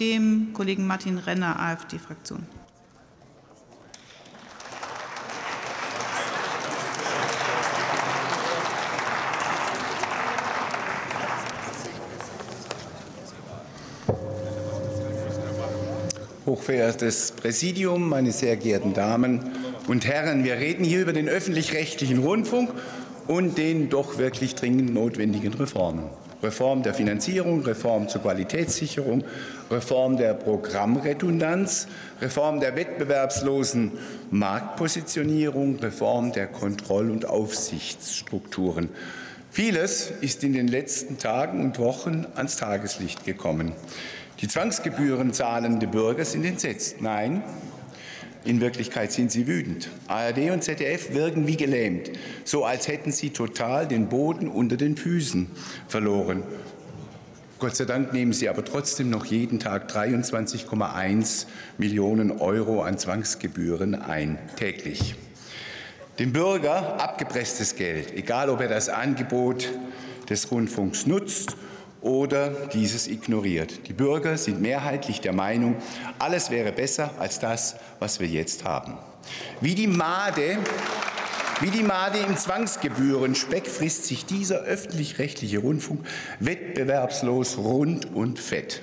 dem Kollegen Martin Renner, AfD-Fraktion. Hochverehrtes Präsidium, meine sehr geehrten Damen und Herren, wir reden hier über den öffentlich-rechtlichen Rundfunk und den doch wirklich dringend notwendigen Reformen. Reform der Finanzierung, Reform zur Qualitätssicherung, Reform der Programmredundanz, Reform der wettbewerbslosen Marktpositionierung, Reform der Kontroll- und Aufsichtsstrukturen. Vieles ist in den letzten Tagen und Wochen ans Tageslicht gekommen. Die Zwangsgebühren zahlende Bürger sind entsetzt. Nein, in Wirklichkeit sind sie wütend. ARD und ZDF wirken wie gelähmt, so als hätten sie total den Boden unter den Füßen verloren. Gott sei Dank nehmen sie aber trotzdem noch jeden Tag 23,1 Millionen Euro an Zwangsgebühren ein, täglich. Dem Bürger abgepresstes Geld, egal ob er das Angebot des Rundfunks nutzt oder dieses ignoriert. Die Bürger sind mehrheitlich der Meinung, alles wäre besser als das, was wir jetzt haben. Wie die Made wie die Made im Zwangsgebührenspeck frisst sich dieser öffentlich-rechtliche Rundfunk wettbewerbslos rund und fett.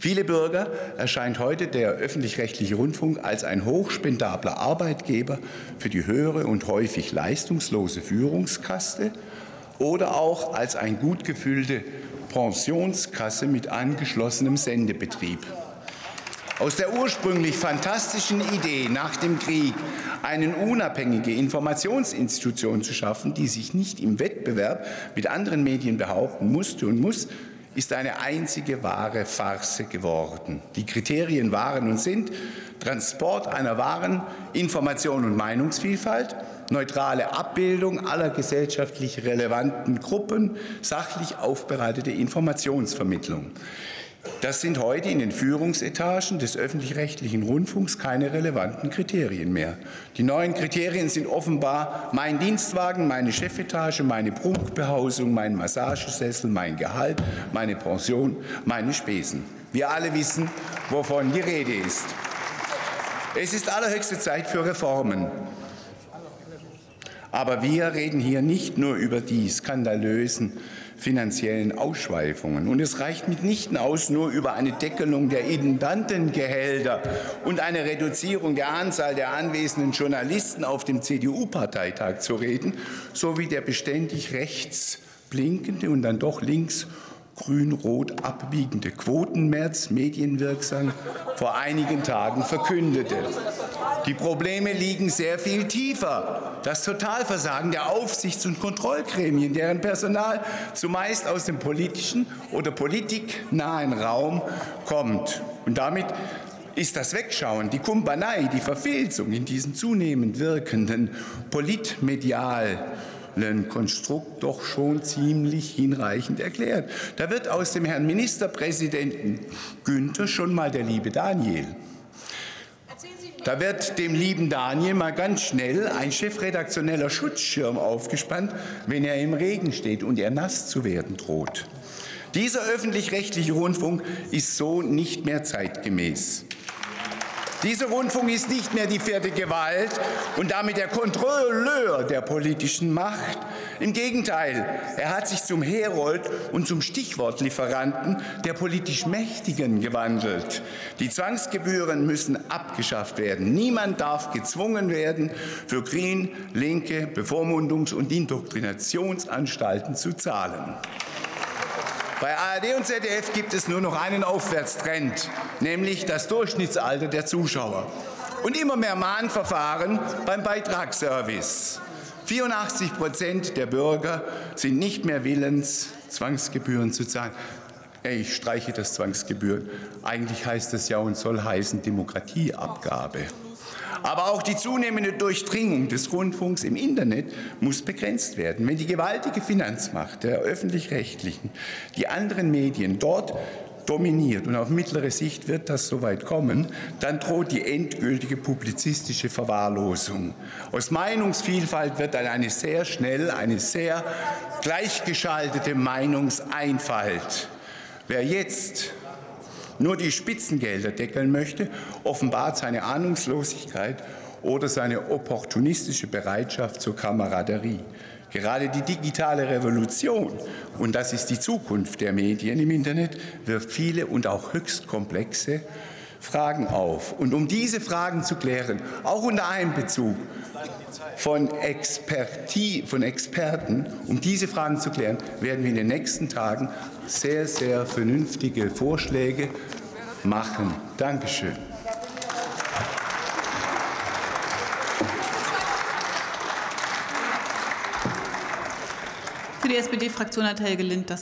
Viele Bürger erscheint heute der öffentlich-rechtliche Rundfunk als ein hochspendabler Arbeitgeber für die höhere und häufig leistungslose Führungskaste oder auch als ein gut gefüllte Pensionskasse mit angeschlossenem Sendebetrieb. Aus der ursprünglich fantastischen Idee nach dem Krieg, eine unabhängige Informationsinstitution zu schaffen, die sich nicht im Wettbewerb mit anderen Medien behaupten musste und muss, ist eine einzige wahre Farce geworden. Die Kriterien waren und sind Transport einer wahren Information und Meinungsvielfalt, neutrale Abbildung aller gesellschaftlich relevanten Gruppen, sachlich aufbereitete Informationsvermittlung. Das sind heute in den Führungsetagen des öffentlich-rechtlichen Rundfunks keine relevanten Kriterien mehr. Die neuen Kriterien sind offenbar mein Dienstwagen, meine Chefetage, meine Prunkbehausung, mein Massagesessel, mein Gehalt, meine Pension, meine Spesen. Wir alle wissen, wovon die Rede ist. Es ist allerhöchste Zeit für Reformen. Aber wir reden hier nicht nur über die skandalösen finanziellen Ausschweifungen. Und es reicht mitnichten aus, nur über eine Deckelung der Intendantengehälter und eine Reduzierung der Anzahl der anwesenden Journalisten auf dem CDU-Parteitag zu reden, sowie der beständig rechts blinkende und dann doch links grün-rot abbiegende Quotenmärz medienwirksam vor einigen Tagen verkündete. Die Probleme liegen sehr viel tiefer. Das Totalversagen der Aufsichts- und Kontrollgremien, deren Personal zumeist aus dem politischen oder politiknahen Raum kommt. Und damit ist das Wegschauen, die Kumpanei, die Verfilzung in diesem zunehmend wirkenden politmedial Konstrukt doch schon ziemlich hinreichend erklärt. Da wird aus dem Herrn Ministerpräsidenten Günther schon mal der liebe Daniel. Da wird dem lieben Daniel mal ganz schnell ein chefredaktioneller Schutzschirm aufgespannt, wenn er im Regen steht und er nass zu werden droht. Dieser öffentlich-rechtliche Rundfunk ist so nicht mehr zeitgemäß. Dieser Rundfunk ist nicht mehr die vierte Gewalt und damit der Kontrolleur der politischen Macht. Im Gegenteil, er hat sich zum Herold und zum Stichwortlieferanten der politisch Mächtigen gewandelt. Die Zwangsgebühren müssen abgeschafft werden. Niemand darf gezwungen werden, für Green, linke Bevormundungs- und Indoktrinationsanstalten zu zahlen. Bei ARD und ZDF gibt es nur noch einen Aufwärtstrend, nämlich das Durchschnittsalter der Zuschauer. Und immer mehr Mahnverfahren beim Beitragsservice. 84 Prozent der Bürger sind nicht mehr willens, Zwangsgebühren zu zahlen. Ich streiche das Zwangsgebühren. Eigentlich heißt das ja und soll heißen Demokratieabgabe. Aber auch die zunehmende Durchdringung des Rundfunks im Internet muss begrenzt werden. Wenn die gewaltige Finanzmacht der öffentlich-rechtlichen die anderen Medien dort dominiert und auf mittlere Sicht wird das soweit kommen, dann droht die endgültige publizistische Verwahrlosung. Aus Meinungsvielfalt wird dann eine sehr schnell, eine sehr gleichgeschaltete Meinungseinfalt. Wer jetzt nur die Spitzengelder deckeln möchte, offenbart seine Ahnungslosigkeit oder seine opportunistische Bereitschaft zur Kameraderie. Gerade die digitale Revolution, und das ist die Zukunft der Medien im Internet, wirft viele und auch höchst komplexe Fragen auf. Und um diese Fragen zu klären, auch unter Einbezug von, von Experten, um diese Fragen zu klären, werden wir in den nächsten Tagen sehr, sehr vernünftige Vorschläge machen. Dankeschön. Für die SPD-Fraktion hat Helge Lind das